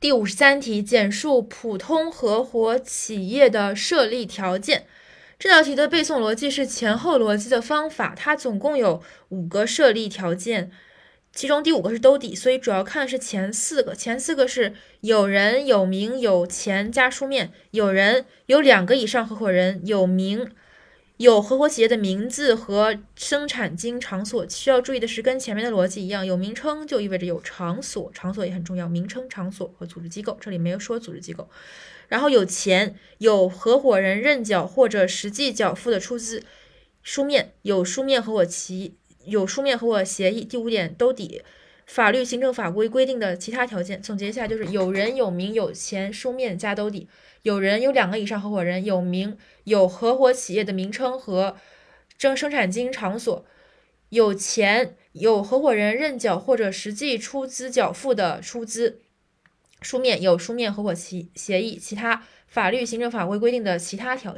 第五十三题，简述普通合伙企业的设立条件。这道题的背诵逻辑是前后逻辑的方法，它总共有五个设立条件，其中第五个是兜底，所以主要看的是前四个。前四个是有人、有名、有钱加书面。有人有两个以上合伙人，有名。有合伙企业的名字和生产经营场所，需要注意的是，跟前面的逻辑一样，有名称就意味着有场所，场所也很重要，名称、场所和组织机构，这里没有说组织机构。然后有钱，有合伙人认缴或者实际缴付的出资，书面有书面合伙期，有书面合伙协议。第五点兜底，法律、行政法规规定的其他条件。总结一下，就是有人、有名、有钱，书面加兜底。有人有两个以上合伙人，有名有合伙企业的名称和生生产经营场所，有钱有合伙人认缴或者实际出资缴付的出资，书面有书面合伙协协议，其他法律行政法规规定的其他条件。